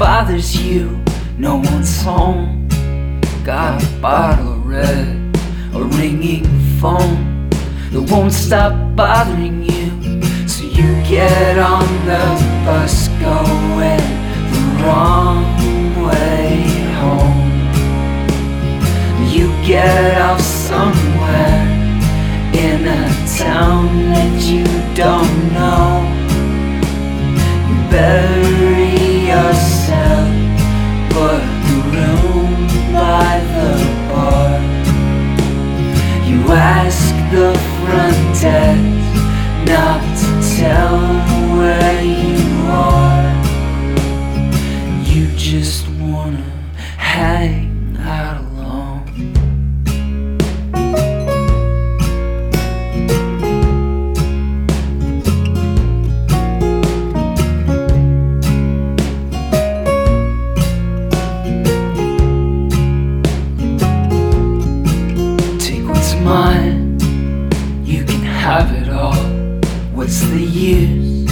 bothers you. No one's home. Got a bottle of red, a ringing phone that won't stop bothering you. So you get on the bus going the wrong way home. You get off somewhere in a town that you don't know. You bury the front desk What's the use?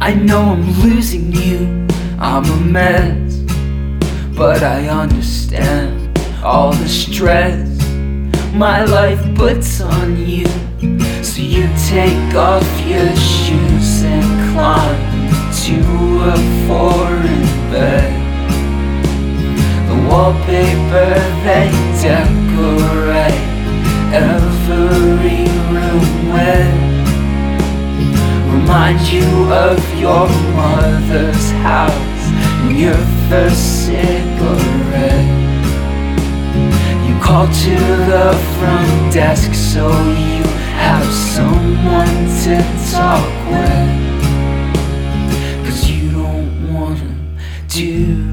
I know I'm losing you, I'm a mess. But I understand all the stress my life puts on you. So you take off your shoes and climb to a foreign bed. The wallpaper they decorate every room with Remind you of your mother's house and your first cigarette. You call to the front desk so you have someone to talk with. Cause you don't wanna do